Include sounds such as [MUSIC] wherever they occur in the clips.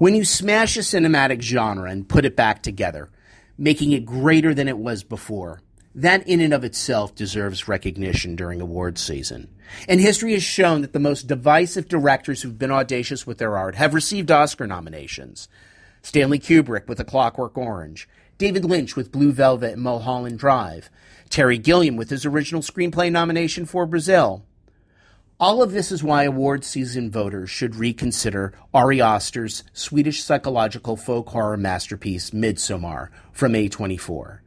When you smash a cinematic genre and put it back together, making it greater than it was before, that in and of itself deserves recognition during awards season. And history has shown that the most divisive directors who've been audacious with their art have received Oscar nominations. Stanley Kubrick with A Clockwork Orange, David Lynch with Blue Velvet and Mulholland Drive, Terry Gilliam with his original screenplay nomination for Brazil, all of this is why award season voters should reconsider Ari Aster's Swedish psychological folk horror masterpiece Midsommar from A24.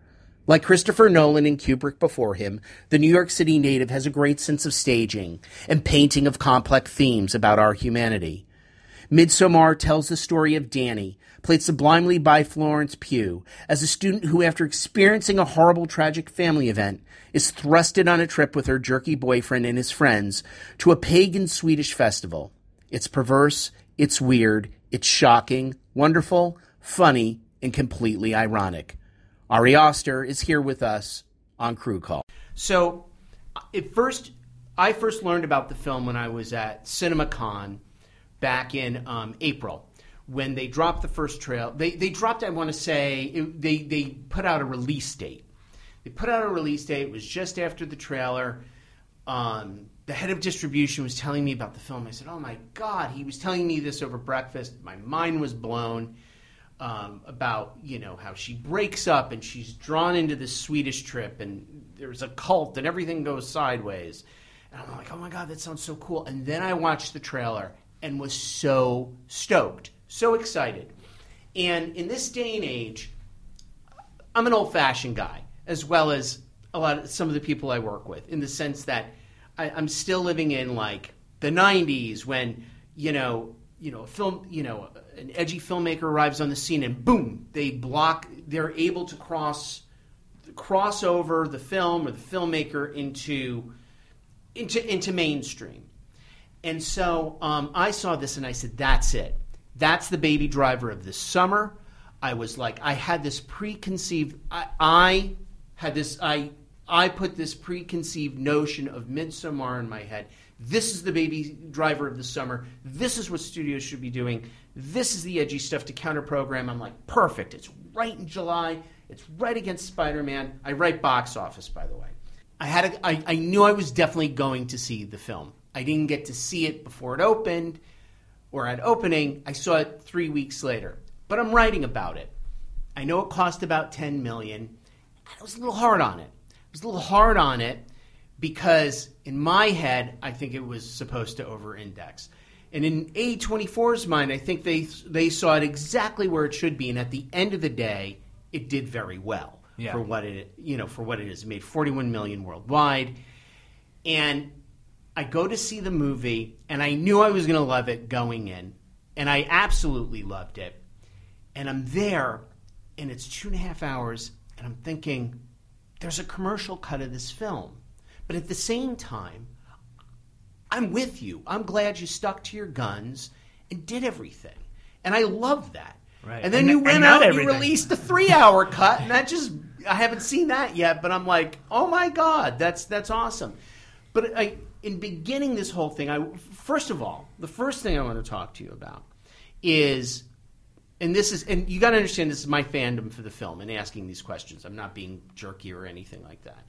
Like Christopher Nolan and Kubrick before him, the New York City native has a great sense of staging and painting of complex themes about our humanity. Midsommar tells the story of Danny, played sublimely by Florence Pugh, as a student who, after experiencing a horrible tragic family event, is thrusted on a trip with her jerky boyfriend and his friends to a pagan Swedish festival. It's perverse, it's weird, it's shocking, wonderful, funny, and completely ironic. Ari Aster is here with us on Crew Call. So, at first, I first learned about the film when I was at CinemaCon back in um, April when they dropped the first trail. They, they dropped, I want to say, it, they, they put out a release date. They put out a release date. It was just after the trailer. Um, the head of distribution was telling me about the film. I said, "Oh my god!" He was telling me this over breakfast. My mind was blown um, about you know how she breaks up and she's drawn into this Swedish trip and there's a cult and everything goes sideways. And I'm like, "Oh my god, that sounds so cool!" And then I watched the trailer and was so stoked, so excited. And in this day and age, I'm an old-fashioned guy as well as a lot of some of the people I work with, in the sense that I, I'm still living in like the '90s when you know, you know, a film, you know, an edgy filmmaker arrives on the scene and boom, they block. They're able to cross cross over the film or the filmmaker into into into mainstream. And so um, I saw this and I said, "That's it. That's the baby driver of this summer." I was like, I had this preconceived. I, I had this I I put this preconceived notion of Midsommar in my head. This is the baby driver of the summer. This is what studios should be doing. This is the edgy stuff to counter program. I'm like, perfect. It's right in July. It's right against Spider Man. I write box office, by the way. I had a, I, I knew I was definitely going to see the film. I didn't get to see it before it opened or at opening. I saw it three weeks later. But I'm writing about it. I know it cost about 10 million. I was a little hard on it. I was a little hard on it because in my head, I think it was supposed to over-index. And in A24's mind, I think they they saw it exactly where it should be. And at the end of the day, it did very well Yeah. for what it you know for what it is. It made 41 million worldwide, and I go to see the movie, and I knew I was going to love it going in, and I absolutely loved it. And I'm there, and it's two and a half hours, and I'm thinking, there's a commercial cut of this film. But at the same time, I'm with you. I'm glad you stuck to your guns and did everything. And I love that. Right. And then And- you went out and you released a three hour cut, and that just I haven't seen that yet, but I'm like, oh my god, that's that's awesome. But I, in beginning this whole thing, I first of all, the first thing I want to talk to you about is, and this is, and you got to understand, this is my fandom for the film and asking these questions. I'm not being jerky or anything like that.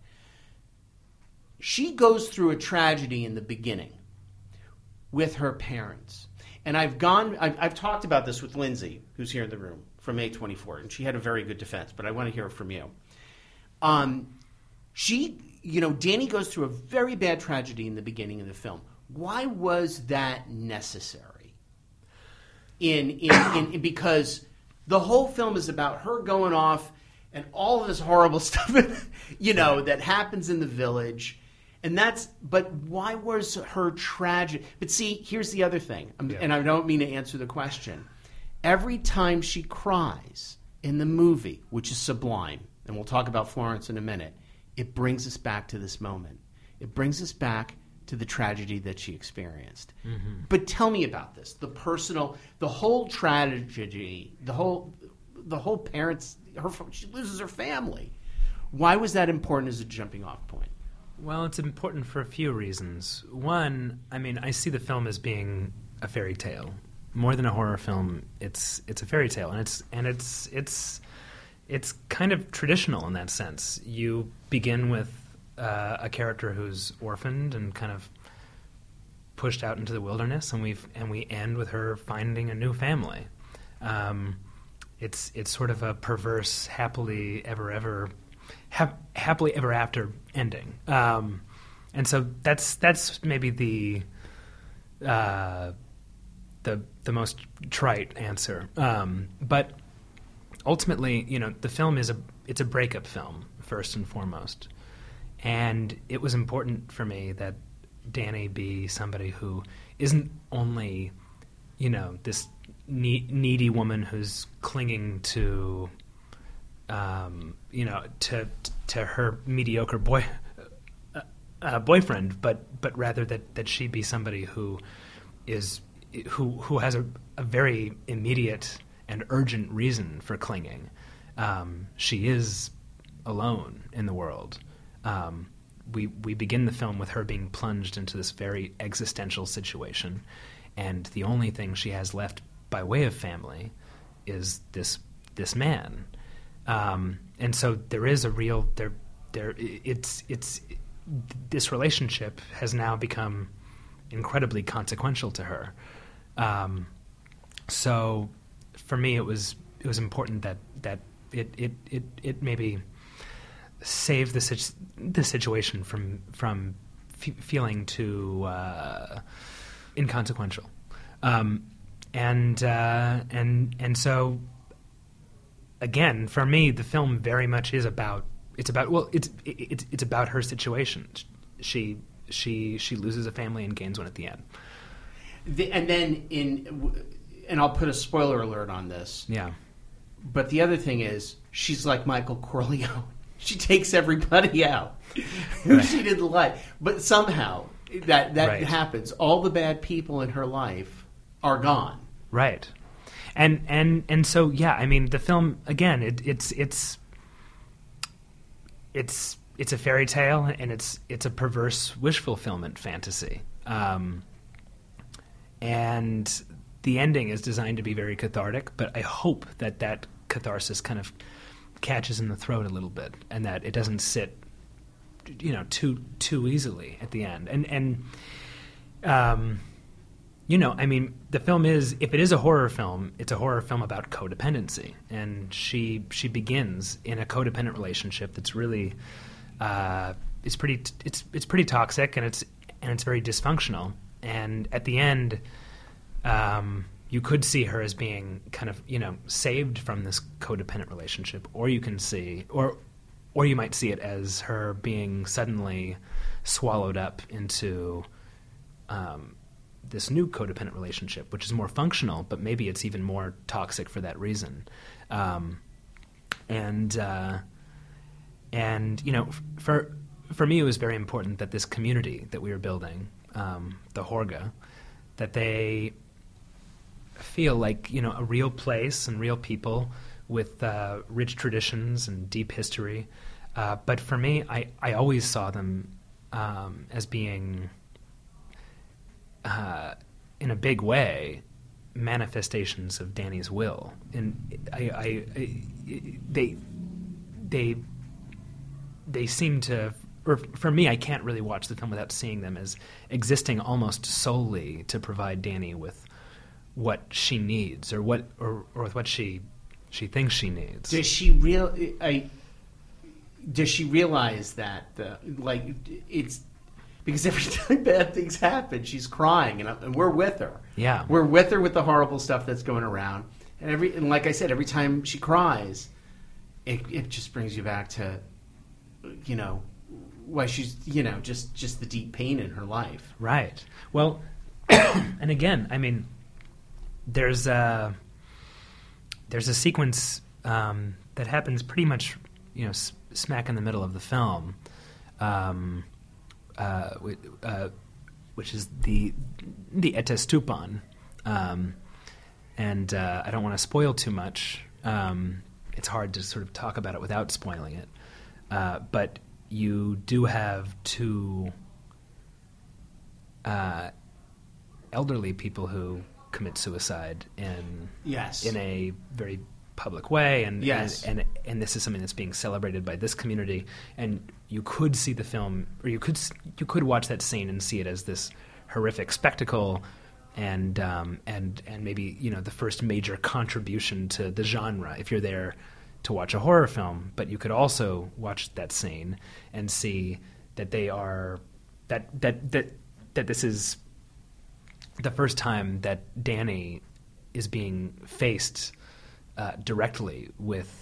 She goes through a tragedy in the beginning with her parents. And I've gone, I've, I've talked about this with Lindsay, who's here in the room from A24, and she had a very good defense, but I want to hear it from you. Um, she, you know, Danny goes through a very bad tragedy in the beginning of the film. Why was that necessary? In, in, in, in because the whole film is about her going off and all of this horrible [LAUGHS] stuff, you know, that happens in the village. And that's, but why was her tragic? But see, here's the other thing, Yeah. and I don't mean to answer the question. Every time she cries in the movie, which is sublime, and we'll talk about Florence in a minute, it brings us back to this moment. It brings us back to the tragedy that she experienced. Mm-hmm. But tell me about this the personal, the whole tragedy, the whole, the whole parents, her, she loses her family. Why was that important as a jumping off point? Well, it's important for a few reasons. One, I mean, I see the film as being a fairy tale. more than a horror film. It's it's a fairy tale, and it's and it's it's it's kind of traditional in that sense. You begin with uh, a character who's orphaned and kind of pushed out into the wilderness, and we and we end with her finding a new family. Um, it's it's sort of a perverse, happily ever ever, ha- happily ever after ending. Um, and so that's that's maybe the uh, the the most trite answer. Um, but ultimately, you know, the film is a it's a breakup film first and foremost, and it was important for me that Danny be somebody who isn't only, you know, this needy woman who's clinging to, um, you know, to to her mediocre boy uh, uh, boyfriend, but but rather that that she be somebody who is who who has a, a very immediate and urgent reason for clinging. Um, she is alone in the world. Um, we we begin the film with her being plunged into this very existential situation, and the only thing she has left by way of family is this this man. Um, and so there is a real there there it's it's this relationship has now become incredibly consequential to her. Um, so for me, it was it was important that that it it it, it maybe save the the situation from from f- feeling too uh, inconsequential. Um, and uh, and and so again, for me, the film very much is about it's about well, it's it's it's about her situation. She she she loses a family and gains one at the end. The, and then in and I'll put a spoiler alert on this. Yeah. But the other thing is, she's like Michael Corleone. [LAUGHS] She takes everybody out [LAUGHS] who right. she didn't like. But somehow that that right. happens. All the bad people in her life are gone. Right. And and and so yeah, I mean the film again, it, it's it's it's it's a fairy tale and it's it's a perverse wish fulfillment fantasy. Um, and the ending is designed to be very cathartic, but I hope that that catharsis kind of catches in the throat a little bit, and that it doesn't sit, you know, too too easily at the end. And and um, you know, I mean, the film is if it is a horror film, it's a horror film about codependency, and she she begins in a codependent relationship that's really uh, it's pretty it's it's pretty toxic and it's and it's very dysfunctional. And at the end, um, you could see her as being kind of you know saved from this codependent relationship, or you can see, or or you might see it as her being suddenly swallowed up into um, this new codependent relationship, which is more functional, but maybe it's even more toxic for that reason. Um, and uh, and you know, for for me, it was very important that this community that we were building, um, the Hårga, that they feel like you know a real place and real people with uh, rich traditions and deep history. Uh, but for me, I, I always saw them um, as being, uh, in a big way, manifestations of Danny's will. And I, I, I, they, they, they seem to. Or for me, I can't really watch the film without seeing them as existing almost solely to provide Danny with what she needs or what or, or what she she thinks she needs. Does she real I does she realize that the, like it's because every [LAUGHS] time bad things happen, she's crying, and, and, we're with her. Yeah, we're with her with the horrible stuff that's going around, and every and like I said, every time she cries, it it just brings you back to, you know, why she's you know just just the deep pain in her life. Right. Well, [COUGHS] and again, I mean, there's a there's a sequence um, that happens pretty much, you know, s- smack in the middle of the film, um, uh, uh, which is the the Etes um, and uh, I don't want to spoil too much. Um, it's hard to sort of talk about it without spoiling it, uh, but you do have two uh, elderly people who commit suicide in Yes. in a very public way, and Yes. and, and and this is something that's being celebrated by this community. And you could see the film, or you could you could watch that scene and see it as this horrific spectacle, and um, and and maybe you know the first major contribution to the genre if you're there to watch a horror film. But you could also watch that scene and see that they are that that that that this is the first time that Danny is being faced uh, directly with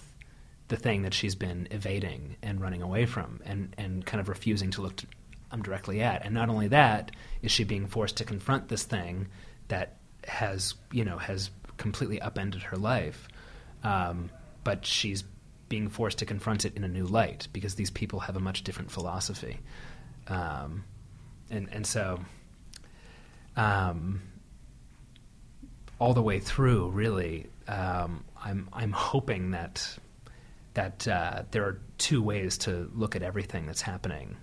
the thing that she's been evading and running away from, and and kind of refusing to look to, um, directly at. And not only that, is she being forced to confront this thing that has you know has completely upended her life, um, but she's being forced to confront it in a new light because these people have a much different philosophy, um, and and so um, all the way through, really, um, I'm I'm hoping that that uh, there are two ways to look at everything that's happening,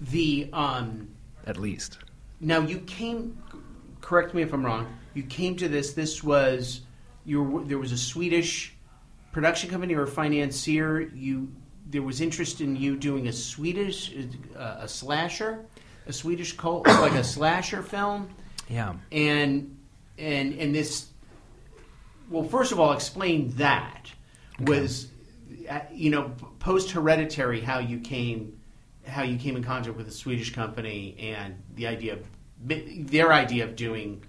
The um, at least. now you came. Correct me if I'm wrong. You came to this. This was you. Were, there was a Swedish production company or financier. You there was interest in you doing a Swedish uh, a slasher, a Swedish cult like a slasher film, Yeah. and and and this. Well, first of all, explain that was uh, you know post hereditary how you came how you came in contact with a Swedish company and the idea of their idea of doing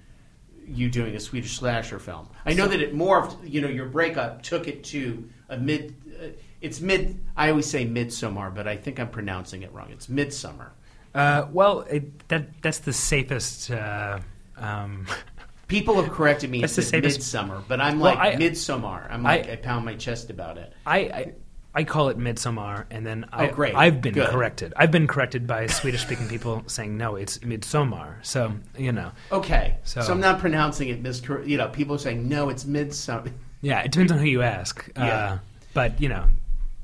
you doing a Swedish slasher film. I know that it morphed. You know, your breakup took it to a mid. Uh, it's mid. I always say midsummer, but I think I'm pronouncing it wrong. It's midsummer. Uh, well, it, that that's the safest. Uh, um, [LAUGHS] People have corrected me That's the safest- midsummer, but I'm Well, like I- midsummer. I'm like I- I, pound my chest about it. I, I I call it Midsummer, and then I, Oh, great. I've been Good. corrected. I've been corrected by Swedish-speaking people [LAUGHS] saying no, it's midsummer. So you know, Okay, so, So- I'm not pronouncing it miscor. You know, people are saying no, it's midsummer. yeah, it depends on who you ask. Yeah. Uh, but you know,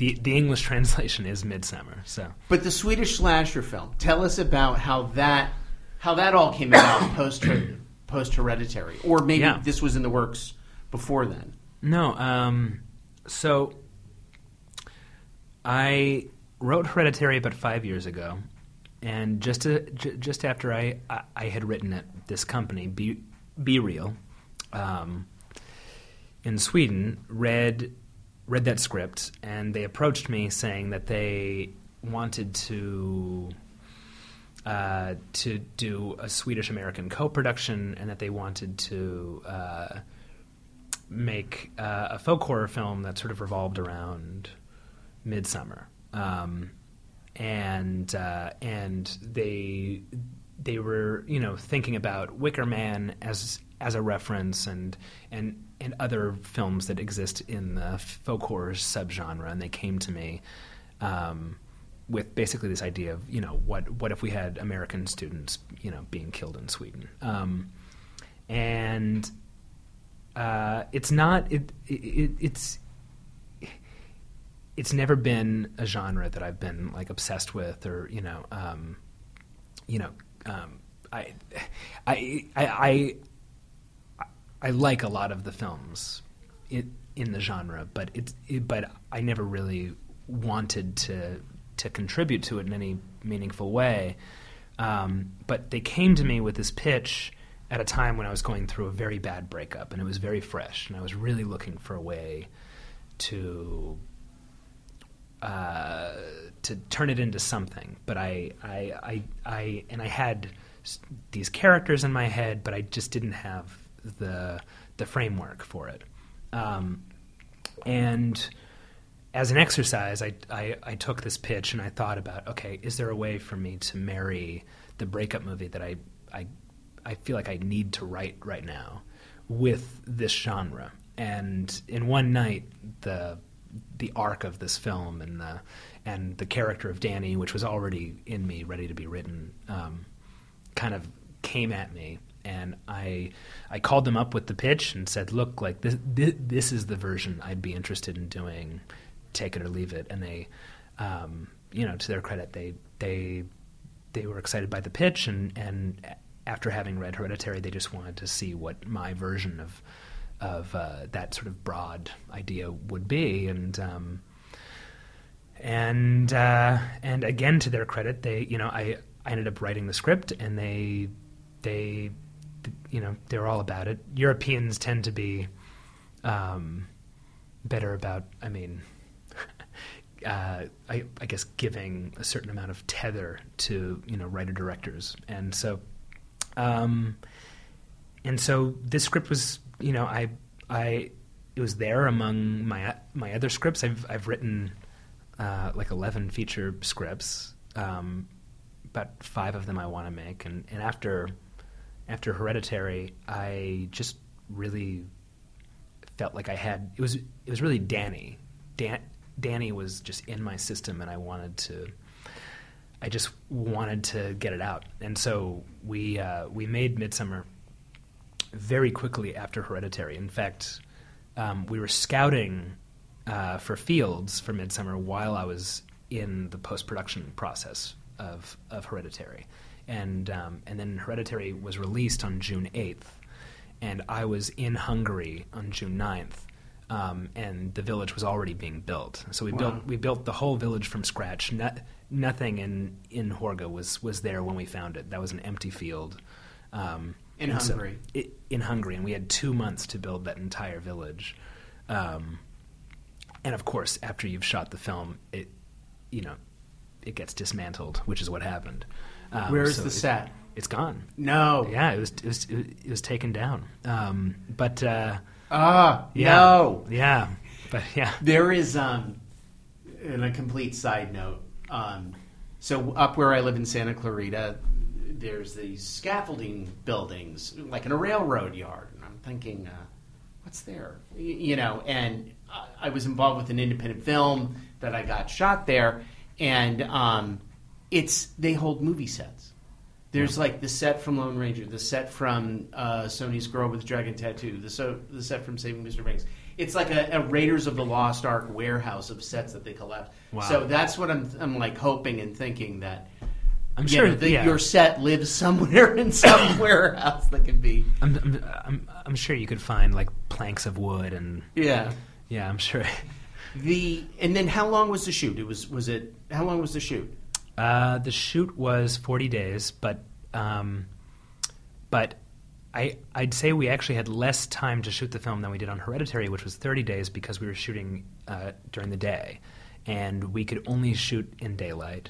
the the English [LAUGHS] translation is Midsummer. So But the Swedish slasher film. Tell us about how that how that all came about [COUGHS] post post hereditary, or maybe Yeah. this was in the works before then. No, um, so I wrote Hereditary about five years ago, and just to, j- just after I, I I had written it, this company Be B-Reel, um, in Sweden read read that script, and they approached me saying that they wanted to uh, to do a Swedish American co-production, and that they wanted to. Uh, make uh, a folk horror film that sort of revolved around Midsummer, um, and uh, and they they were you know thinking about Wicker Man as as a reference and and and other films that exist in the folk horror subgenre, and they came to me. Um, with basically this idea of you know what what if we had American students you know being killed in Sweden, um, and uh, it's not it, it it's it's never been a genre that I've been like obsessed with or you know um, you know um, I, I I I I like a lot of the films in, in the genre but it's it, but I never really wanted to to contribute to it in any meaningful way um, but they came to me with this pitch at a time when I was going through a very bad breakup, and it was very fresh, and I was really looking for a way to uh, to turn it into something. But I, I, I, I, and I had these characters in my head, but I just didn't have the the framework for it. Um, and as an exercise, I, I, I took this pitch and I thought about, okay, is there a way for me to marry the breakup movie that I, I, I feel like I need to write right now with this genre? And in one night, the the arc of this film and the and the character of Danny, which was already in me, ready to be written, um, kind of came at me, and I I called them up with the pitch and said, "Look, like this this, this is the version I'd be interested in doing. Take it or leave it." And they, um, you know, to their credit, they they they were excited by the pitch and and after having read Hereditary, they just wanted to see what my version of of uh, that sort of broad idea would be, and um, and uh, and again, to their credit, they you know I I ended up writing the script, and they they you know they're all about it. Europeans tend to be um, better about. I mean. [LAUGHS] Uh, I, I, guess giving a certain amount of tether to you know writer directors, and so um, and so this script was, you know, I, I, it was there among my my other scripts. I've I've written uh, like eleven feature scripts, um, but five of them I want to make, and, and after after Hereditary, I just really felt like I had it was it was really Danny. Dan, Danny was just in my system, and I wanted to I just wanted to get it out, and so we uh, we made Midsummer very quickly after Hereditary. In fact, um, we were scouting uh, for fields for Midsummer while I was in the post production process of of Hereditary, and um, and then Hereditary was released on June eighth, and I was in Hungary on June 9th. Um, and the village was already being built. So we wow. built we built the whole village from scratch. Not, nothing in in Hårga was was there when we found it. That was an empty field. Um, in Hungary. So it, in Hungary, and we had two months to build that entire village. Um, and of course, after you've shot the film, it you know it gets dismantled, which is what happened. Um, Where's so the set? It's gone. No. Yeah, it was it was it was taken down. Um, but uh, ah, yeah, no. Yeah, but yeah, there is. Um, in a complete side note, um, so up where I live in Santa Clarita, there's these scaffolding buildings, like in a railroad yard. And I'm thinking, uh, what's there? You know, and I was involved with an independent film that I got shot there, and um, it's they hold movie sets. There's like the set from Lone Ranger, the set from uh, Sony's Girl with Dragon Tattoo, the so the set from Saving Mr. Banks it's like a, a, Raiders of the Lost Ark warehouse of sets that they collapse. Wow. So that's what I'm I'm like hoping and thinking that. I'm sure know, yeah. your set lives somewhere [LAUGHS] in some [COUGHS] warehouse that could be. I'm, I'm, I'm I'm sure you could find like planks of wood and yeah yeah I'm sure. The and then how long was the shoot? It was was it how long was the shoot? Uh, the shoot was 40 days, but um, but I, I'd say we actually had less time to shoot the film than we did on Hereditary, which was 30 days because we were shooting uh, during the day. And we could only shoot in daylight.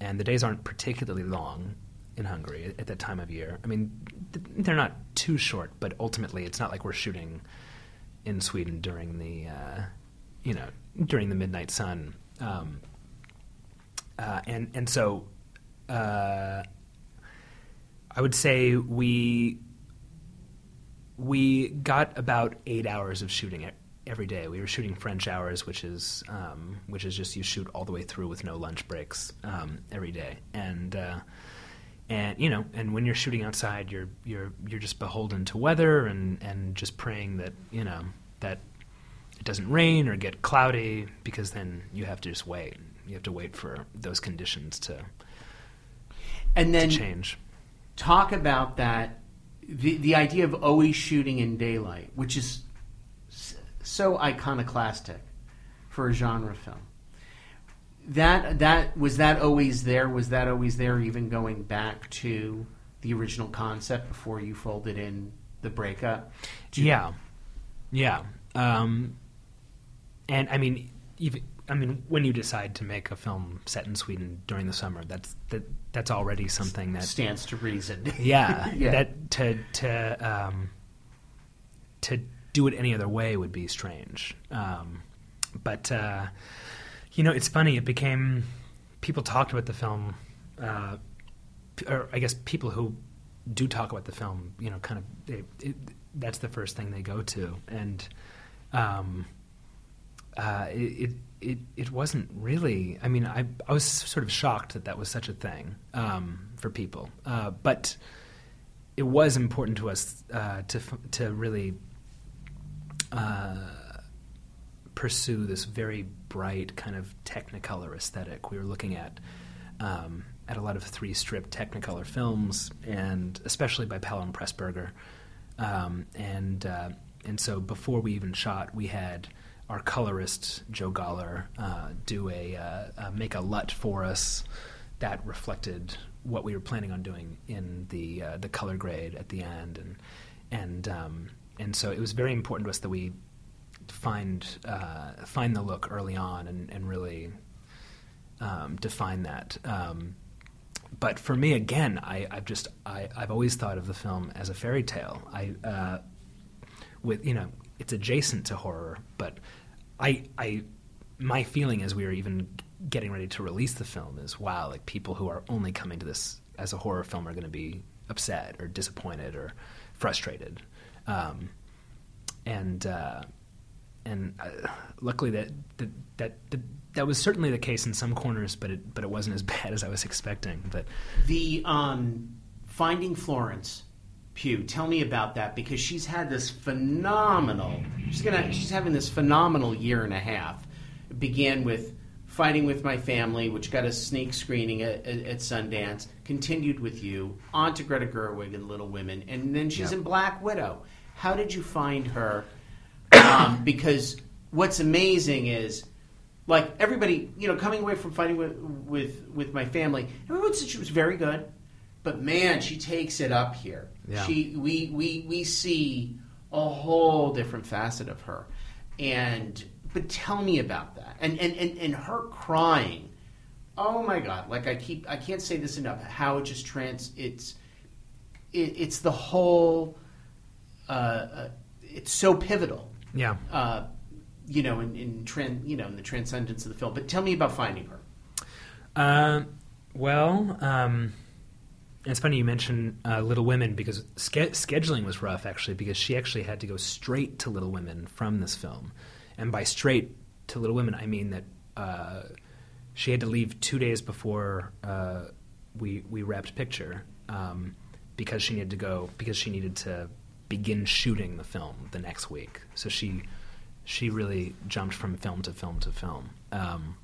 And the days aren't particularly long in Hungary at that time of year. I mean, they're not too short, but ultimately it's not like we're shooting in Sweden during the, uh, you know, during the midnight sun. Um, uh, and, and so uh, I would say we we got about eight hours of shooting every day. We were shooting French hours, which is um, which is just you shoot all the way through with no lunch breaks um, every day, and uh, and you know, and when you're shooting outside, you're you're you're just beholden to weather and and just praying that you know that it doesn't rain or get cloudy because then you have to just wait. You have to wait for those conditions to and then change. Talk about that the the idea of always shooting in daylight, which is so iconoclastic for a genre film. That that was that always there. Was that always there? Even going back to the original concept before you folded in the breakup. Yeah, yeah. Um, and I mean, even I mean, when you decide to make a film set in Sweden during the summer, that's that, that's already something that stands to reason. yeah, [LAUGHS] yeah, that to to um, to do it any other way would be strange. Um, but uh, you know, it's funny. It became people talked about the film, uh, or I guess people who do talk about the film, you know, kind of they, it, that's the first thing they go to, and um, uh, it, it it it wasn't really. I mean, I I was sort of shocked that that was such a thing um, for people, uh, but it was important to us uh, to to really uh, pursue this very bright kind of Technicolor aesthetic. We were looking at um, at a lot of three strip Technicolor films, and especially by and Pressburger. Um, and uh, and so before we even shot, we had our colorist Joe Gawler uh, do a uh, make a LUT for us that reflected what we were planning on doing in the uh, the color grade at the end, and and um, and so it was very important to us that we find uh, find the look early on and, and really um, define that. Um, but for me, again, I, have just I, have always thought of the film as a fairy tale. I uh, with you know it's adjacent to horror, but I I my feeling as we were even getting ready to release the film is wow, like people who are only coming to this as a horror film are going to be upset or disappointed or frustrated, um, and uh, and uh, luckily that, that that, that that was certainly the case in some corners, but it but it wasn't as [LAUGHS] bad as I was expecting. But the um, Finding Florence, Pugh, tell me about that because she's had this phenomenal. She's gonna she's having this phenomenal year and a half. It began with Fighting with My Family, which got a sneak screening at, at, at Sundance. Continued with you on to Greta Gerwig and Little Women, and then she's yep. in Black Widow. How did you find her? Um, [COUGHS] because what's amazing is like everybody, you know, coming away from fighting with with with my family, everyone said she was very good, but man, she takes it up here. Yeah. She we we we see a whole different facet of her, and but tell me about that, and and and, and her crying. Oh my God! Like I keep, I can't say this enough. How it just trans, it's, it, it's the whole. Uh, uh, it's so pivotal. Yeah. Uh, you know, in, in tran- you know, in the transcendence of the film. But tell me about finding her. Uh, well, um, it's funny you mentioned uh, Little Women because ske- scheduling was rough actually because she actually had to go straight to Little Women from this film, and by straight to Little Women I mean that uh, she had to leave two days before uh, we we wrapped picture um, because she needed to go because she needed to begin shooting the film the next week. So she she really jumped from film to film to film. Um,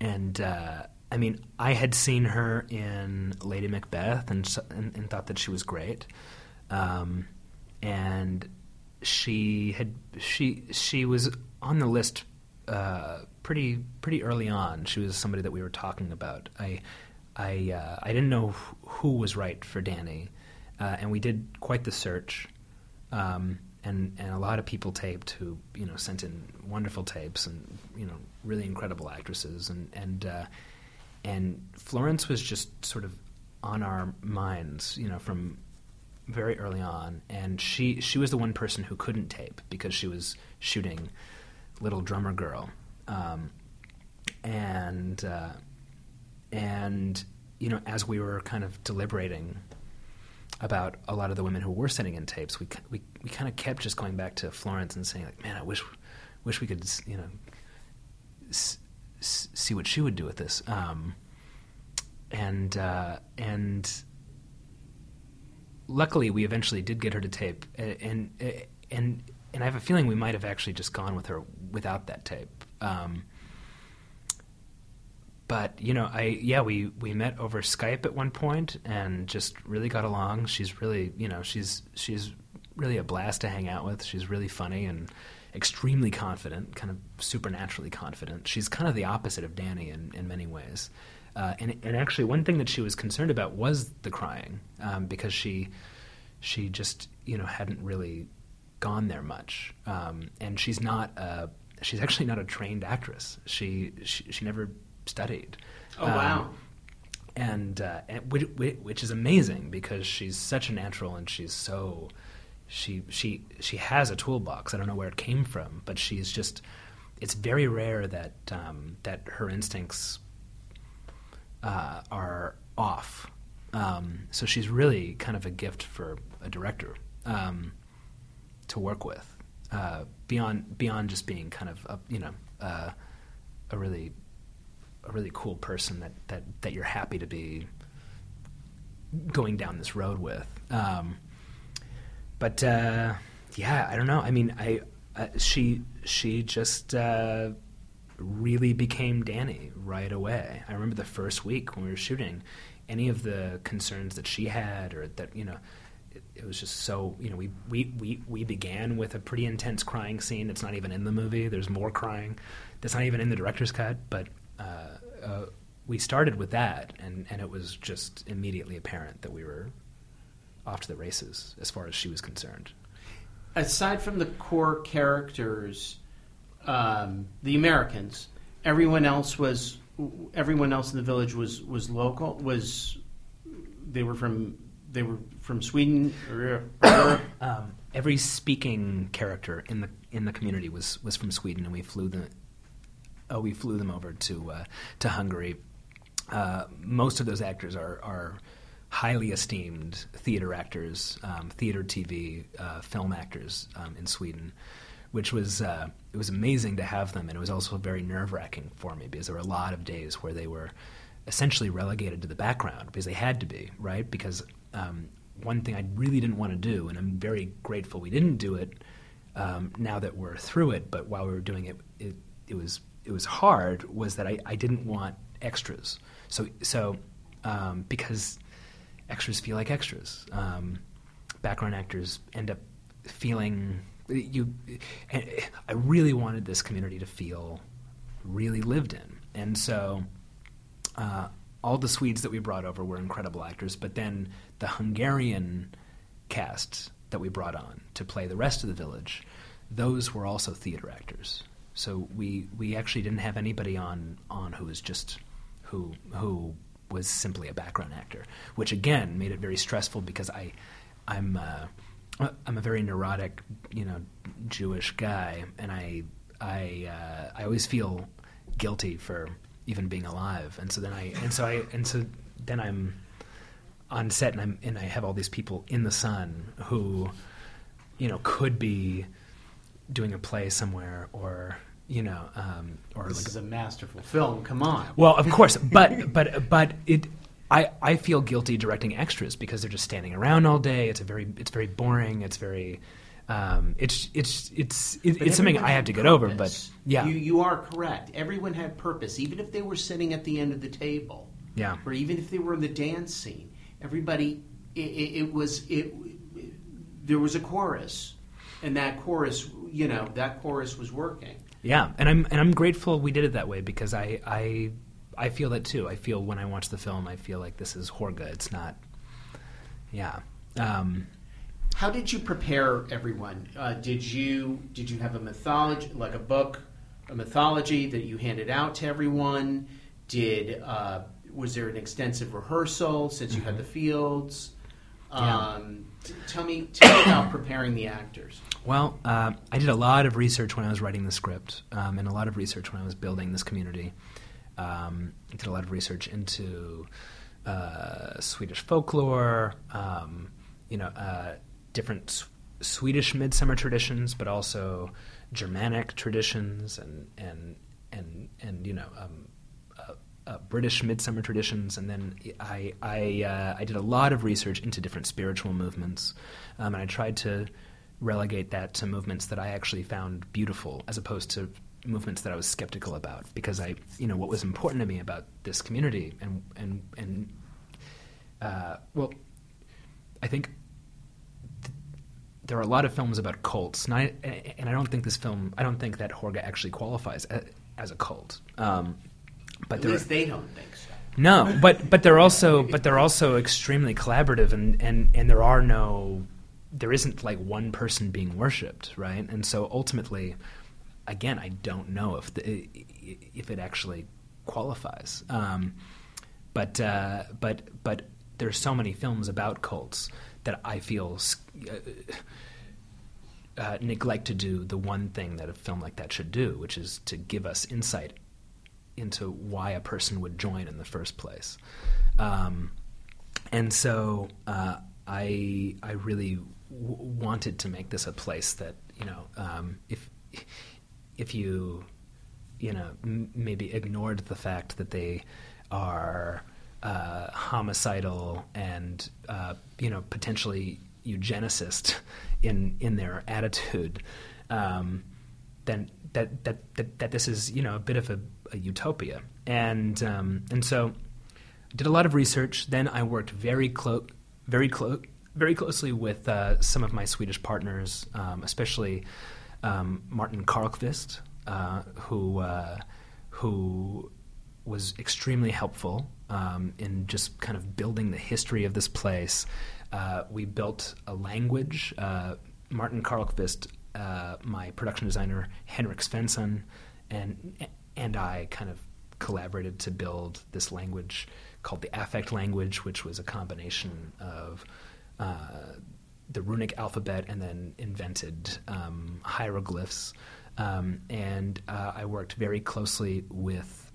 and uh, I mean, I had seen her in Lady Macbeth and and, and thought that she was great. Um, and she had she she was on the list uh, pretty pretty early on. She was somebody that we were talking about. I I uh, I didn't know who was right for Danny, uh, and we did quite the search. Um, and and a lot of people taped who you know sent in wonderful tapes and you know really incredible actresses and and uh, and Florence was just sort of on our minds you know from very early on. And she she was the one person who couldn't tape because she was shooting Little Drummer Girl. Um, and uh, and you know as we were kind of deliberating about a lot of the women who were sending in tapes, we we we kind of kept just going back to Florence and saying like, man, I wish wish we could you know see what she would do with this. Um, and uh, and luckily, we eventually did get her to tape, and and and I have a feeling we might have actually just gone with her without that tape. Um, but you know, I yeah, we we met over Skype at one point and just really got along. She's really, you know, she's she's really a blast to hang out with. She's really funny and extremely confident, kind of supernaturally confident. She's kind of the opposite of Danny in in many ways. Uh, and and actually, one thing that she was concerned about was the crying um, because she she just you know hadn't really gone there much, um, and she's not a she's actually not a trained actress. She she, she never studied. Oh wow! Um, and, uh, and which, which, is amazing because she's such a natural and she's so she she she has a toolbox. I don't know where it came from, but she's just. It's very rare that um, that her instincts uh, are off. Um, so she's really kind of a gift for a director um, to work with, uh, beyond beyond just being kind of a, you know uh, a really a really cool person that, that, that you're happy to be going down this road with. Um, but uh, yeah, I don't know. I mean, I uh, she she just uh, really became Danny right away. I remember the first week when we were shooting, any of the concerns that she had or that you know it, it, was just so you know we, we, we, we began with a pretty intense crying scene It's not even in the movie there's more crying that's not even in the director's cut but uh, uh, we started with that and, and it was just immediately apparent that we were off to the races as far as she was concerned aside from the core characters um, the Americans everyone else was everyone else in the village was was local. Was they were from they were from Sweden? [COUGHS] um, every speaking character in the in the community was was from Sweden, and we flew them. Oh, we flew them over to uh, to Hungary. Uh, most of those actors are are highly esteemed theater actors, um, theater, TV, uh, film actors um, in Sweden which was uh, it was amazing to have them, and it was also very nerve wracking for me because there were a lot of days where they were essentially relegated to the background because they had to be right because um, one thing I really didn't want to do, and I'm very grateful we didn't do it um, now that we're through it. But while we were doing it, it, it was it was hard. Was that I, I didn't want extras. So so um, because extras feel like extras. Um, background actors end up feeling you, I really wanted this community to feel really lived in, and so uh, all the Swedes that we brought over were incredible actors, but then the Hungarian cast that we brought on to play the rest of the village, those were also theater actors. So we we actually didn't have anybody on on who was just who who was simply a background actor, which again made it very stressful because I I'm. Uh, I'm a very neurotic, you know, Jewish guy, and I I uh, I always feel guilty for even being alive, and so then I and so I and so then I'm on set and I'm and I have all these people in the sun who, you know, could be doing a play somewhere or you know, um, or this like is a masterful film. Come on. Well, of course, but but but it I, I feel guilty directing extras because they're just standing around all day. It's a very it's very boring. It's very um, it's it's it's it, it's something I have to get purpose. over. But yeah, you you are correct. Everyone had purpose, even if they were sitting at the end of the table. Yeah, or even if they were in the dance scene. Everybody, it, it, it was it. There was a chorus, and that chorus, you know, that chorus was working. Yeah, and I'm and I'm grateful we did it that way because I I I feel that too. I feel when I watch the film, I feel like this is Hårga. It's not. Yeah. Um, How did you prepare everyone? Uh, did you did you have a mythology like a book, a mythology that you handed out to everyone? Did uh, was there an extensive rehearsal since you mm-hmm. had the fields? Um, yeah. Tell me tell me about preparing the actors. Well, uh, I did a lot of research when I was writing the script, um, and a lot of research when I was building this community. Um, did a lot of research into uh, Swedish folklore, um, you know, uh, different S- Swedish midsummer traditions, but also Germanic traditions and and and and you know. Um, uh, British midsummer traditions, and then I I, uh, I did a lot of research into different spiritual movements, um, and I tried to relegate that to movements that I actually found beautiful, as opposed to movements that I was skeptical about because I, you know, what was important to me about this community and and and uh, well, I think there are a lot of films about cults, and I and I don't think this film, I don't think that Hårga actually qualifies as a cult. Um, but at least are, they don't think so. No, but but they're also but they're also extremely collaborative, and and and there are no, there isn't like one person being worshipped, right? And so ultimately again, I don't know if the, if it actually qualifies. Um, but uh, but but there's so many films about cults that I feel uh, uh, neglect to do the one thing that a film like that should do, which is to give us insight into why a person would join in the first place. Um, and so uh, I I really w- wanted to make this a place that you know um, if if you you know m- maybe ignored the fact that they are uh, homicidal and uh, you know potentially eugenicist in in their attitude, um, then that, that that that this is you know a bit of a, a utopia, and um, and so did a lot of research. Then I worked very close, very close, very closely with uh, some of my Swedish partners, um, especially um, Martin Karlqvist, uh, who uh, who was extremely helpful um, in just kind of building the history of this place. Uh, we built a language. Uh, Martin Karlqvist, uh, my production designer Henrik Svensson, and and I kind of collaborated to build this language called the affect language, which was a combination of uh, the runic alphabet and then invented um, hieroglyphs. Um, and uh, I worked very closely with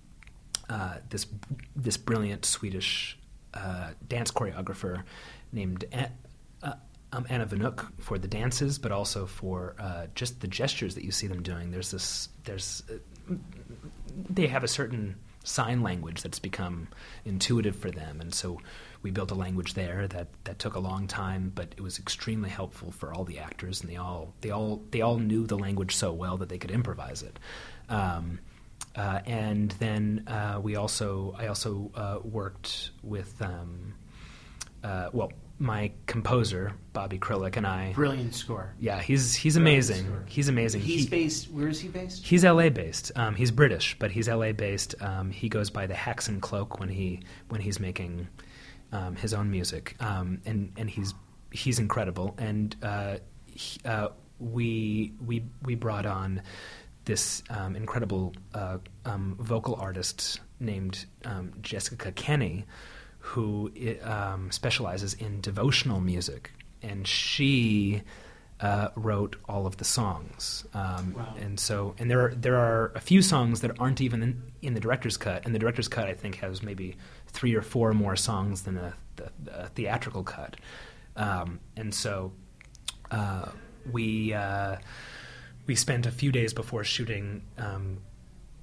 uh, this this brilliant Swedish uh, dance choreographer named uh, um, Anna Vanuk for the dances, but also for uh, just the gestures that you see them doing. There's this there's they have a certain sign language that's become intuitive for them, and so we built a language there that, that took a long time, but it was extremely helpful for all the actors, and they all they all they all knew the language so well that they could improvise it. Um, uh, and then uh, we also I also uh, worked with um, uh, well my composer Bobby Krilic and I. Brilliant score. Yeah, he's he's amazing. He's amazing. He's he, based. Where is he based? He's L.A. based. Um, he's British, but he's L.A. based. Um, he goes by the Haxan Cloak when he when he's making um, his own music, um, and and he's he's incredible. And uh, he, uh, we we we brought on this um, incredible uh, um, vocal artist named Jessika Kenney who um, specializes in devotional music, and she uh, wrote all of the songs. Um, wow. And so, and there are there are a few songs that aren't even in, in, the director's cut, and the director's cut I think has maybe three or four more songs than a, the, the theatrical cut. Um, and so, uh, we uh, we spent a few days before shooting, um,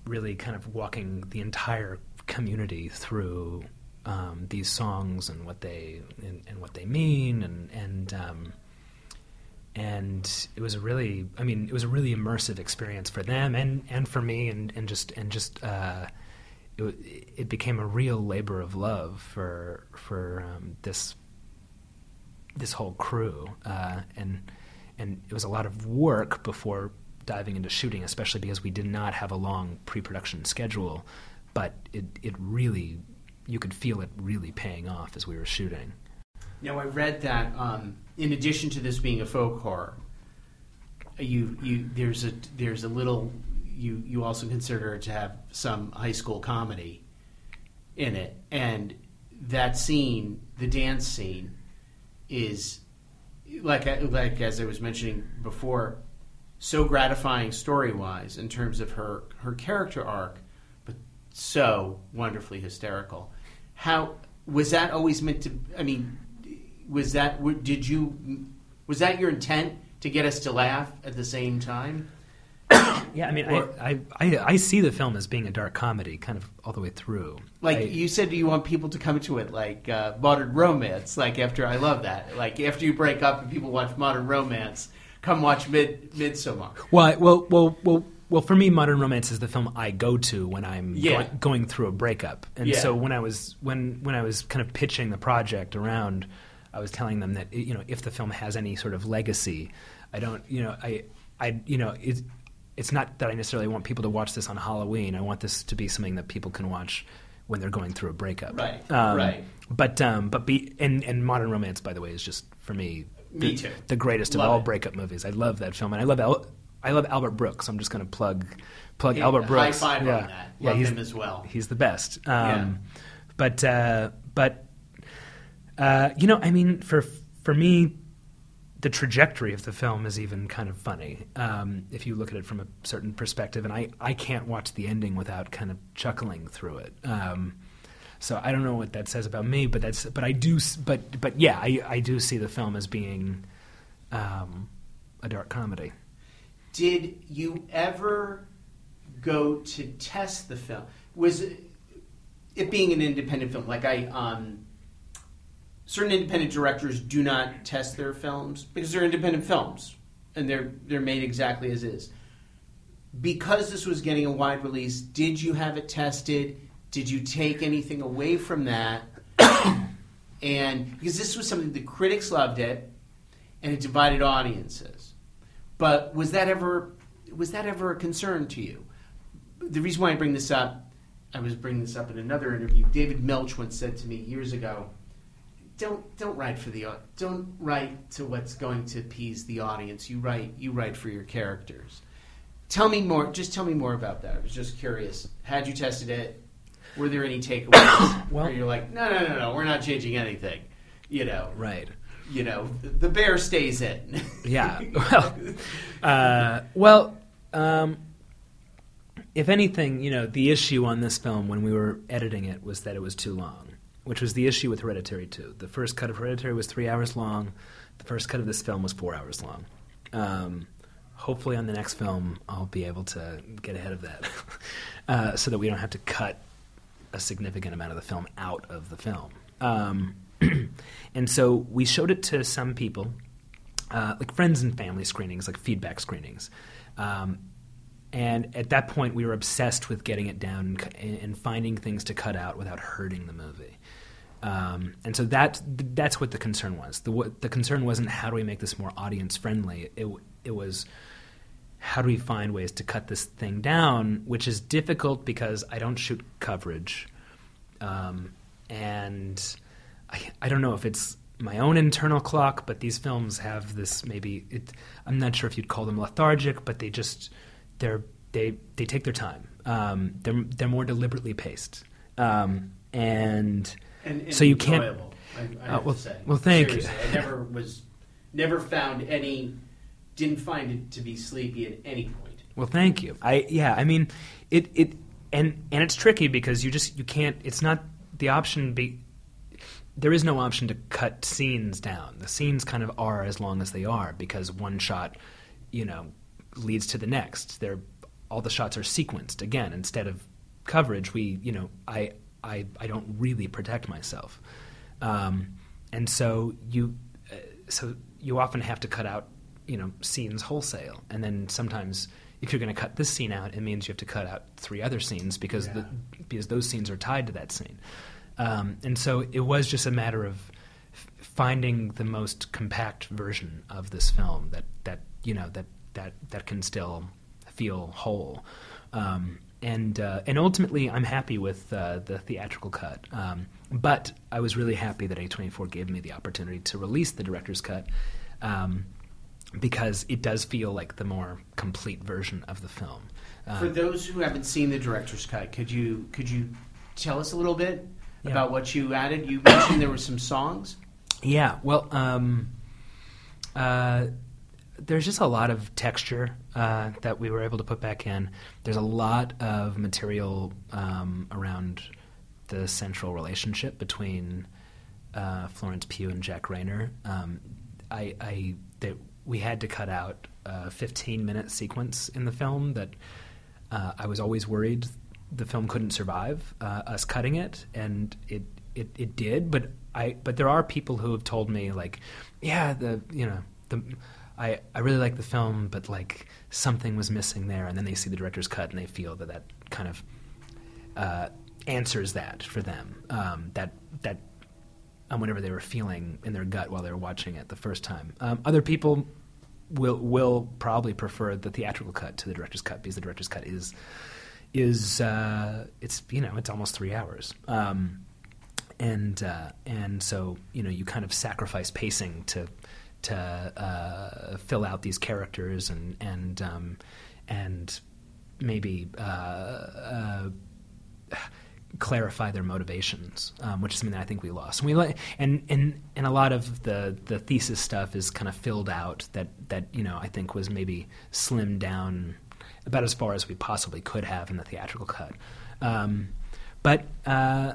really kind of walking the entire community through um, these songs and what they and, and, what they mean and and um, and it was a really I mean it was a really immersive experience for them and, and for me and, and just and just uh, it, became a real labor of love for for um, this this whole crew uh, and and it was a lot of work before diving into shooting especially because we did not have a long pre-production schedule but it, it really you could feel it really paying off as we were shooting. Now I read that um, in addition to this being a folk horror, you you there's a there's a little you you also consider to have some high school comedy in it, and that scene, the dance scene, is like like as I was mentioning before, so gratifying story wise in terms of her her character arc, but so wonderfully hysterical how was that always meant to? I mean, was that did you was that your intent to get us to laugh at the same time? [COUGHS] yeah, I mean, or, I, I, I see the film as being a dark comedy, kind of all the way through. Like I, you said, you want people to come to it like uh, modern romance. Like after I love that. Like after you break up and people watch modern romance, come watch Mid Midsommar. Well, well, well, well well, for me, modern romance is the film I go to when I'm yeah. going, going, through a breakup. And yeah. so when I was when when I was kind of pitching the project around, I was telling them that you know if the film has any sort of legacy, I don't you know I I you know it's it's not that I necessarily want people to watch this on Halloween. I want this to be something that people can watch when they're going through a breakup. Right. Um, right. But um, but be and and modern romance, by the way, is just for me. Me the, too. The greatest love of all it. breakup movies. I love that film, and I love El- I love Albert Brooks. I'm just going to plug plug Albert Brooks. High five yeah. on that. Love yeah, him as well. He's the best. Um, yeah. But uh, but uh, you know, I mean, for for me, the trajectory of the film is even kind of funny um, if you look at it from a certain perspective. And I, I can't watch the ending without kind of chuckling through it. Um, so I don't know what that says about me, but that's but I do. But but yeah, I, I do see the film as being um, a dark comedy. Did you ever go to test the film? Was it, it being an independent film? Like I, um, certain independent directors do not test their films because they're independent films and they're they're made exactly as is. because this was getting a wide release, did you have it tested? Did you take anything away from that? [COUGHS] and because this was something the critics loved it, and it divided audiences. But was that ever was that ever a concern to you? The reason why I bring this up, I was bringing this up in another interview. David Milch once said to me years ago, "Don't don't write for the don't write to what's going to appease the audience. You write you write for your characters." Tell me more. Just tell me more about that. I was just curious. Had you tested it? Were there any takeaways? [COUGHS] Well- where you're like, no, no, no, no, we're not changing anything. You know, Right. You know, the bear stays in. [LAUGHS] Yeah. Well, uh, well, um, if anything, you know, the issue on this film when we were editing it was that it was too long, which was the issue with Hereditary too. The first cut of Hereditary was three hours long. The first cut of this film was four hours long. Um, hopefully, on the next film, I'll be able to get ahead of that, [LAUGHS] uh, so that we don't have to cut a significant amount of the film out of the film. Um, [CLEARS THROAT] and so we showed it to some people, uh, like friends and family screenings, like feedback screenings. Um, and at that point, we were obsessed with getting it down and, and finding things to cut out without hurting the movie. Um, and so that that's what the concern was. The the concern wasn't how do we make this more audience friendly. It it was how do we find ways to cut this thing down, which is difficult because I don't shoot coverage, um, and I, I don't know if it's my own internal clock, but these films have this maybe it, I'm not sure if you'd call them lethargic, but they just they're they they take their time. Um, they're they're more deliberately paced, um, and, and, and so you can't. enjoyable, I, I Uh, well- to say. well, thank you. I never was, never found any, didn't find it to be sleepy at any point. Well, thank you. I yeah, I mean, it it and and it's tricky because you just you can't. It's not the option. Be there is no option to cut scenes down. The scenes kind of are as long as they are because one shot, you know, leads to the next. They're all the shots are sequenced again instead of coverage. We you know I I I don't really protect myself, um, and so you uh, so you often have to cut out you know scenes wholesale, and then sometimes if you're going to cut this scene out, it means you have to cut out three other scenes because the, because those scenes are tied to that scene. Um, and so it was just a matter of f- finding the most compact version of this film that that you know that that that can still feel whole. Um, and uh, and ultimately, I'm happy with uh, the theatrical cut. Um, but I was really happy that A24 gave me the opportunity to release the director's cut. Um, because it does feel like the more complete version of the film. For those who haven't seen the director's cut, could you could you tell us a little bit Yeah. about what you added? You mentioned there were some songs. Yeah, well, um, uh, there's just a lot of texture uh, that we were able to put back in. There's a lot of material um, around the central relationship between uh, Florence Pugh and Jack Reynor. Um, I, I that we had to cut out a 15 minute sequence in the film that uh, I was always worried the film couldn't survive uh, us cutting it, and it, it it did. But I but there are people who have told me like, yeah, the you know the. I, I really like the film, but like something was missing there, and then they see the director's cut and they feel that that kind of uh, answers that for them. Um, that that um, whatever they were feeling in their gut while they were watching it the first time. Um, other people will will probably prefer the theatrical cut to the director's cut because the director's cut is is uh, it's you know it's almost three hours. Um, and uh, and so you know you kind of sacrifice pacing to to uh, fill out these characters and and um, and maybe uh, uh, clarify their motivations, um, which is something that I think we lost. And we and and and a lot of the the thesis stuff is kind of filled out that that you know I think was maybe slimmed down about as far as we possibly could have in the theatrical cut. Um, but uh,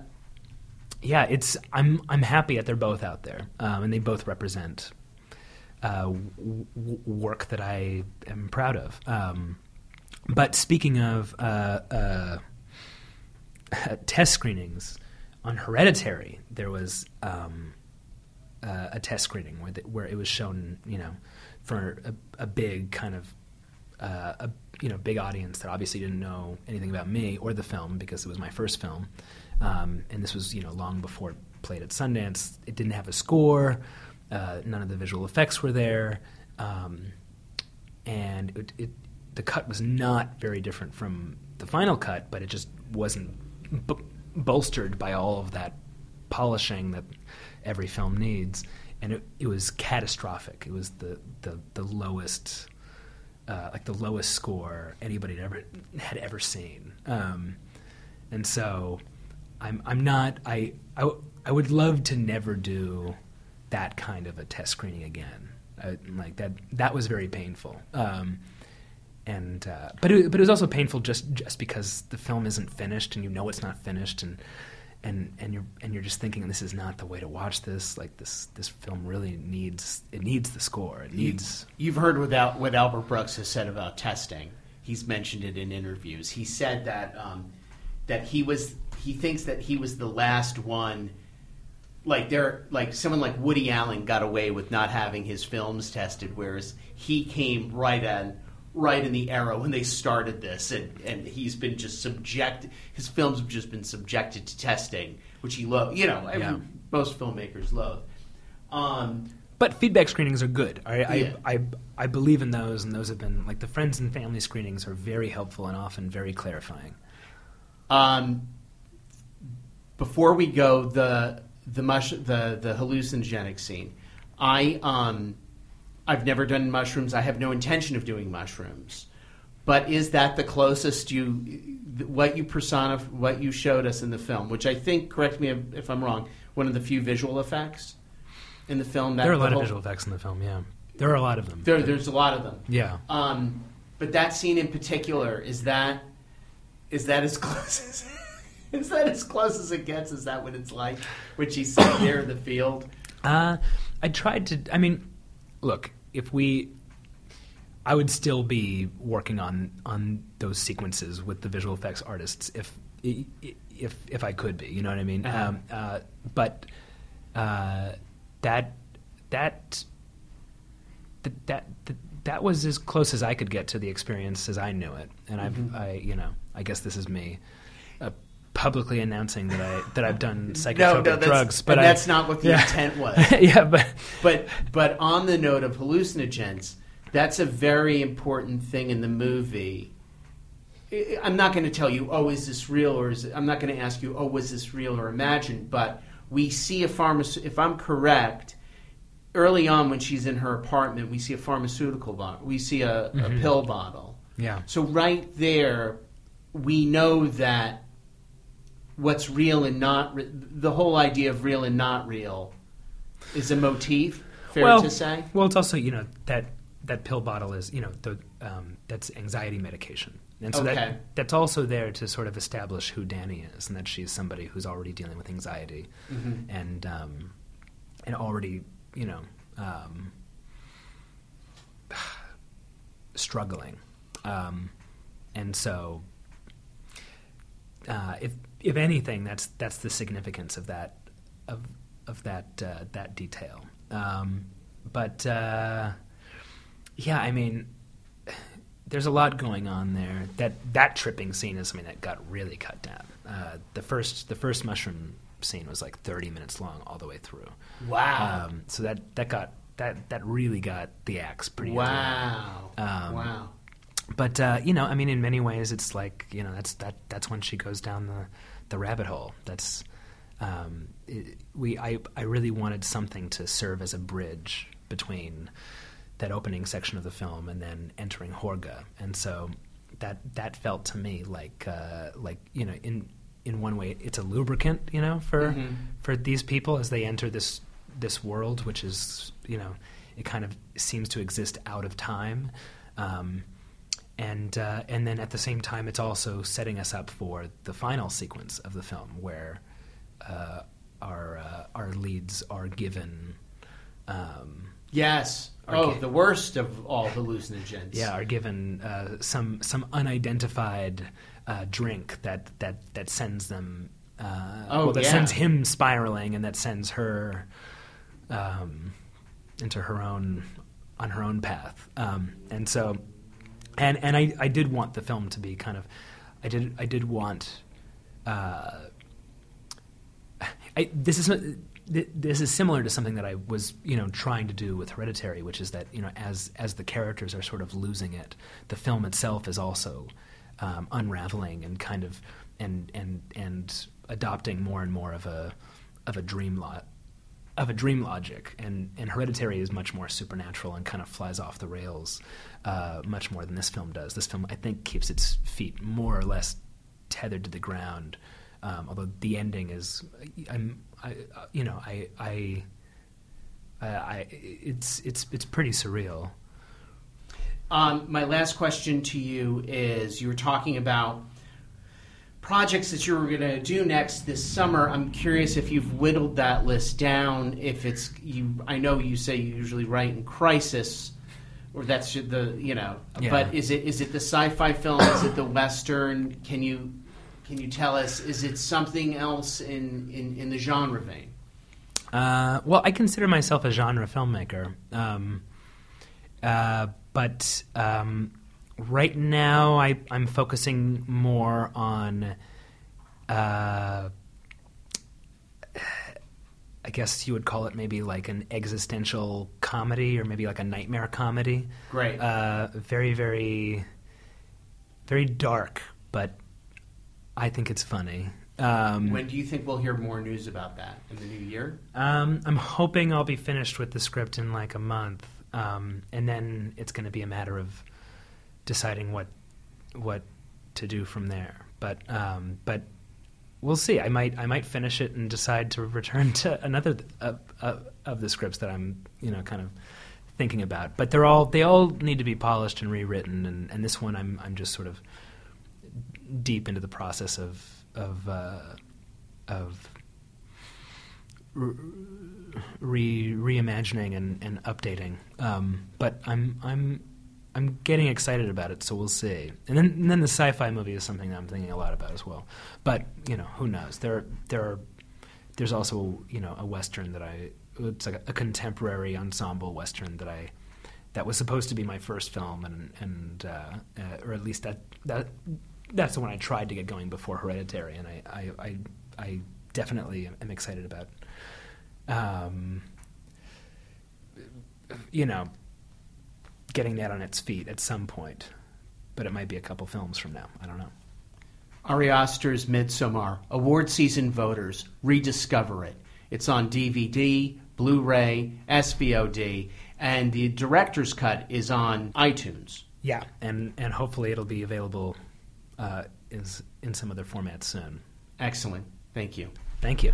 yeah, it's I'm I'm happy that they're both out there, um, and they both represent uh, w- work that I am proud of. Um, but speaking of uh, uh, [LAUGHS] test screenings on Hereditary, there was um, uh, a test screening where the, where it was shown, you know, for a, a big kind of uh, a you know big audience that obviously didn't know anything about me or the film because it was my first film, um, and this was you know long before it played at Sundance. It didn't have a score. Uh, none of the visual effects were there, um, and it, it, the cut was not very different from the final cut, but it just wasn't b- bolstered by all of that polishing that every film needs. And it, it was catastrophic. It was the, the, the lowest, uh, like the lowest score anybody had ever had ever seen. Um, and so, I'm I'm not I, I I would love to never do that kind of a test screening again. I, like that that was very painful. Um, and uh, but it, but it was also painful just just because the film isn't finished and you know it's not finished and and and you're and you're just thinking this is not the way to watch this. Like this this film really needs it needs the score. It needs you, have heard what, Al, what Albert Brooks has said about testing. He's mentioned it in interviews. He said that um, that he was he thinks that he was the last one. Like there like someone like Woody Allen got away with not having his films tested whereas he came right at right in the era when they started this, and, and he's been just subject. His films have just been subjected to testing, which he loves. You know, yeah. most filmmakers loathe. Um, but feedback screenings are good. I, yeah. I, I, I believe in those, and those have been like the friends and family screenings are very helpful and often very clarifying. Um, before we go, the the mush the the hallucinogenic scene, I um I've never done mushrooms. I have no intention of doing mushrooms. But is that the closest you what you persona what you showed us in the film, which I think correct me if I'm wrong, one of the few visual effects in the film. there are a lot whole, of visual effects in the film. Yeah, there are a lot of them. There, there's a lot of them. Yeah. Um, but that scene in particular is that is that as [LAUGHS] close as is that as close as it gets? Is that what it's like when she's sitting there in the field? Uh, I tried to. I mean, look, if we I would still be working on on those sequences with the visual effects artists if if if I could be, you know what I mean. Uh-huh. Um, uh, but uh, that that that that that was as close as I could get to the experience as I knew it, and mm-hmm. I've I you know I guess this is me publicly announcing that I that I've done psychotropic [LAUGHS] no, no, drugs, but I, that's not what the yeah. intent [LAUGHS] was. yeah, but but but on the note of hallucinogens, that's a very important thing in the movie. I'm not going to tell you, oh, is this real, or is it, I'm not going to ask you, oh, was this real or imagined? But we see a pharmaceutical. If I'm correct, early on when she's in her apartment, we see a pharmaceutical bottle. We see a, mm-hmm. a pill bottle. Yeah. So right there, we know that what's real and not re- the whole idea of real and not real is a motif. Fair well, to say. Well, it's also you know that that pill bottle is you know the um, that's anxiety medication. And so okay. that that's also there to sort of establish who Dani is, and that she's somebody who's already dealing with anxiety, mm-hmm. and um, and already you know um, [SIGHS] struggling, um, and so uh, if if anything, that's that's the significance of that of of that uh, that detail. Um, but uh, yeah, I mean, there's a lot going on there. That that tripping scene is something that got really cut down. Uh, the first the first mushroom scene was like 30 minutes long all the way through. Wow. Um, so that that got that that really got the axe pretty. Wow. Um, wow. But uh, you know, I mean, in many ways, it's like you know that's that that's when she goes down the the rabbit hole. That's um, it, we. I I really wanted something to serve as a bridge between that opening section of the film and then entering Hårga, and so that that felt to me like uh, like you know in in one way it's a lubricant you know for mm-hmm. for these people as they enter this this world which is you know it kind of seems to exist out of time. Um, and uh, and then at the same time, it's also setting us up for the final sequence of the film, where uh, our uh, our leads are given. Um, yes. Oh, the worst of all hallucinogens. Yeah, are given uh, some some unidentified uh, drink that that that sends them. Uh, oh, well, that yeah. sends him spiraling, and that sends her um, into her own on her own path. Um, and so and and I, I did want the film to be kind of I did I did want uh, I, this is this is similar to something that I was you know trying to do with Hereditary, which is that you know as as the characters are sort of losing it, the film itself is also um, unraveling and kind of and and and adopting more and more of a of a dream lot of a dream logic, and, and Hereditary is much more supernatural and kind of flies off the rails uh, much more than this film does. This film, I think, keeps its feet more or less tethered to the ground, um, although the ending is, I'm, I, you know, I, I, I, it's it's it's pretty surreal. Um, my last question to you is: you were talking about projects that you were going to do next this summer. I'm curious if you've whittled that list down. If it's you, I know you say you usually write in crisis, or that's the you know. Yeah. But is it is it the sci-fi film? is it the western? Can you can you tell us? Is it something else in in, in the genre vein? Uh, well, I consider myself a genre filmmaker, um, uh, but. Um, right now I, I'm focusing more on, uh, I guess you would call it maybe like an existential comedy or maybe like a nightmare comedy. Great. Uh, very, very, very dark, but I think it's funny. Um, when do you think we'll hear more news about that in the new year? Um, I'm hoping I'll be finished with the script in like a month, um, and then it's going to be a matter of deciding what what to do from there. But um, but we'll see. I might I might finish it and decide to return [LAUGHS] to another of, of, of the scripts that I'm you know kind of thinking about. But they're all they all need to be polished and rewritten. And, and this one I'm I'm just sort of deep into the process of of uh, of re reimagining and, and updating. Um, but I'm I'm I'm getting excited about it, so we'll see. And then, and then the sci-fi movie is something that I'm thinking a lot about as well. But you know, who knows? There, there are, there's also you know a western that I, it's like a, a contemporary ensemble western that I, that was supposed to be my first film, and and uh, uh, or at least that that that's the one I tried to get going before Hereditary, and I I I, I definitely am excited about. Um, you know getting that on its feet at some point. But it might be a couple films from now. I don't know. Ari Aster's Midsommar. Award season voters, rediscover it. It's on DVD, Blu ray, SVOD, and the director's cut is on iTunes. Yeah, and, and hopefully it'll be available uh, is in some other format soon. Excellent. Thank you. Thank you.